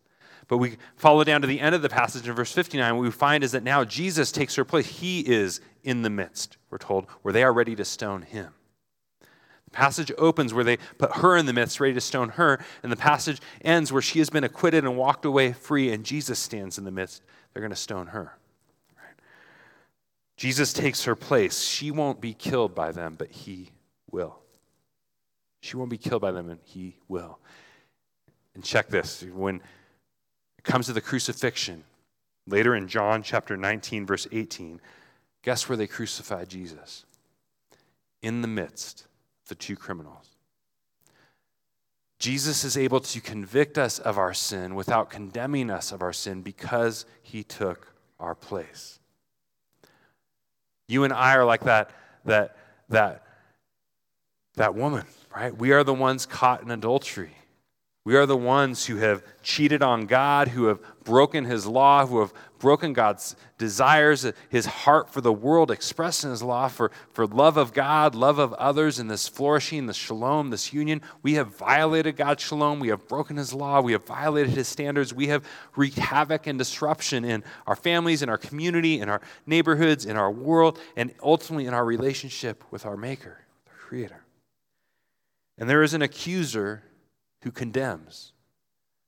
But we follow down to the end of the passage in verse 59. What we find is that now Jesus takes her place. He is in the midst, we're told, where they are ready to stone him. The passage opens where they put her in the midst, ready to stone her. And the passage ends where she has been acquitted and walked away free, and Jesus stands in the midst. They're going to stone her. Jesus takes her place. She won't be killed by them, but he will. She won't be killed by them, and he will. And check this when it comes to the crucifixion, later in John chapter 19, verse 18, guess where they crucified Jesus? In the midst of the two criminals. Jesus is able to convict us of our sin without condemning us of our sin because he took our place. You and I are like that, that, that, that woman, right? We are the ones caught in adultery. We are the ones who have cheated on God, who have broken his law, who have broken God's desires, his heart for the world expressed in his law, for, for love of God, love of others, and this flourishing, this shalom, this union. We have violated God's shalom. We have broken his law. We have violated his standards. We have wreaked havoc and disruption in our families, in our community, in our neighborhoods, in our world, and ultimately in our relationship with our Maker, the Creator. And there is an accuser who condemns.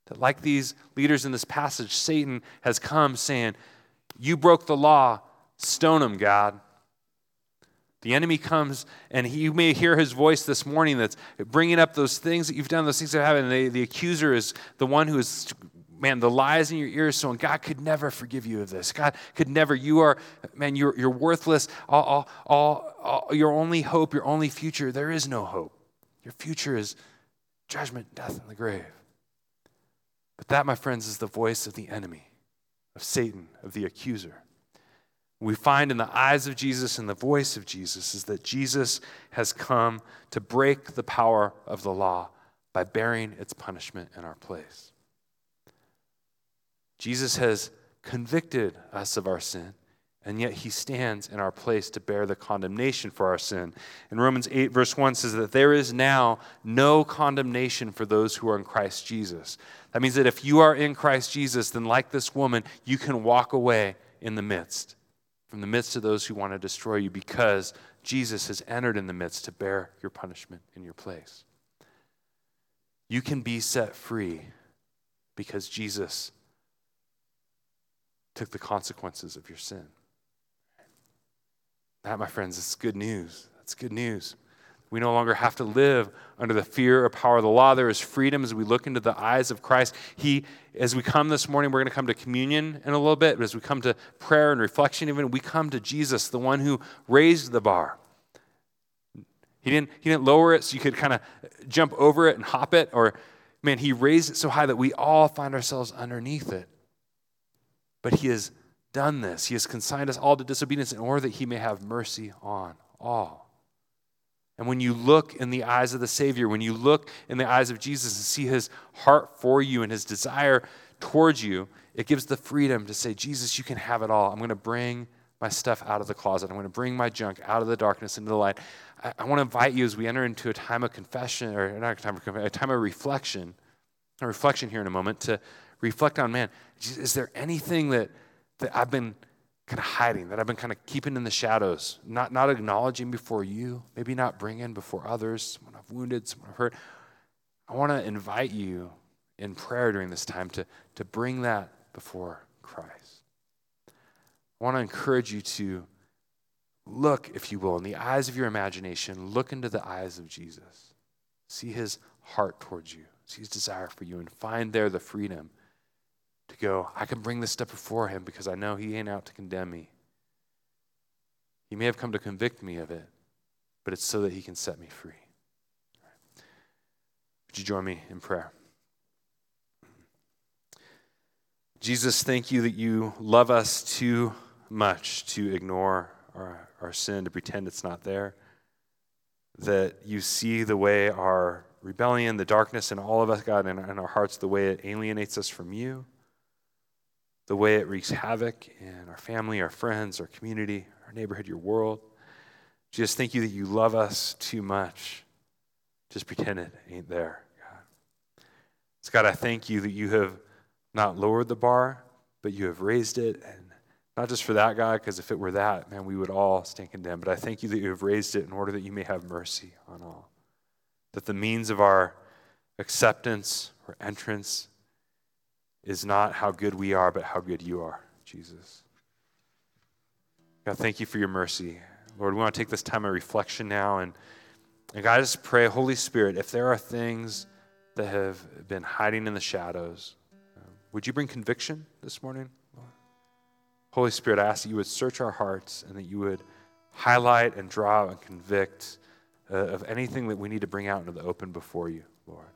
That, like these leaders in this passage, Satan has come saying, You broke the law, stone him, God. The enemy comes, and he, you may hear his voice this morning that's bringing up those things that you've done, those things that have happened. The, the accuser is the one who is, man, the lies in your ears. So God could never forgive you of this. God could never. You are, man, you're, you're worthless. All, all, all, all, your only hope, your only future, there is no hope. Your future is judgment, death, and the grave. But that, my friends, is the voice of the enemy, of Satan, of the accuser. We find in the eyes of Jesus and the voice of Jesus is that Jesus has come to break the power of the law by bearing its punishment in our place. Jesus has convicted us of our sin and yet he stands in our place to bear the condemnation for our sin. In Romans 8, verse 1 says that there is now no condemnation for those who are in Christ Jesus. That means that if you are in Christ Jesus, then like this woman, you can walk away in the midst, from the midst of those who want to destroy you, because Jesus has entered in the midst to bear your punishment in your place. You can be set free because Jesus took the consequences of your sin. That, my friends, is good news. That's good news. We no longer have to live under the fear or power of the law. There is freedom as we look into the eyes of Christ. He, as we come this morning, we're going to come to communion in a little bit, but as we come to prayer and reflection, even we come to Jesus, the one who raised the bar. He didn't, he didn't lower it so you could kind of jump over it and hop it, or man, he raised it so high that we all find ourselves underneath it. But he is done this. He has consigned us all to disobedience in order that he may have mercy on all. And when you look in the eyes of the Savior, when you look in the eyes of Jesus and see his heart for you and his desire towards you, it gives the freedom to say, Jesus, you can have it all. I'm going to bring my stuff out of the closet. I'm going to bring my junk out of the darkness into the light. I, I want to invite you as we enter into a time of confession, or not a time of a time of reflection, a reflection here in a moment, to reflect on, man, is there anything that that I've been kind of hiding, that I've been kind of keeping in the shadows, not, not acknowledging before you, maybe not bringing before others, someone I've wounded, someone I've hurt. I want to invite you in prayer during this time to, to bring that before Christ. I want to encourage you to look, if you will, in the eyes of your imagination, look into the eyes of Jesus. See his heart towards you, see his desire for you, and find there the freedom to go, I can bring this stuff before him because I know he ain't out to condemn me. He may have come to convict me of it, but it's so that he can set me free. Would you join me in prayer? Jesus, thank you that you love us too much to ignore our, our sin, to pretend it's not there. That you see the way our rebellion, the darkness in all of us, God, in, in our hearts, the way it alienates us from you the way it wreaks havoc in our family, our friends, our community, our neighborhood, your world. Just thank you that you love us too much. Just pretend it ain't there, God. So, God, I thank you that you have not lowered the bar, but you have raised it. And not just for that, God, because if it were that, man, we would all stand condemned. But I thank you that you have raised it in order that you may have mercy on all. That the means of our acceptance or entrance is not how good we are, but how good you are, Jesus. God, thank you for your mercy. Lord, we want to take this time of reflection now and And God, I just pray, Holy Spirit, if there are things that have been hiding in the shadows, would you bring conviction this morning? Lord? Holy Spirit, I ask that you would search our hearts and that you would highlight and draw and convict uh, of anything that we need to bring out into the open before you, Lord.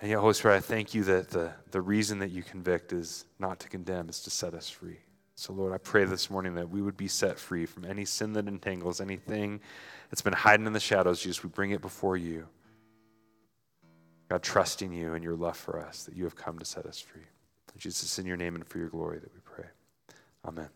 And yet, Holy Spirit, I thank you that the, the reason that you convict is not to condemn, it's to set us free. So, Lord, I pray this morning that we would be set free from any sin that entangles, anything that's been hiding in the shadows. Jesus, we bring it before you. God, trusting you and your love for us, that you have come to set us free. Jesus, in your name and for your glory that we pray. Amen.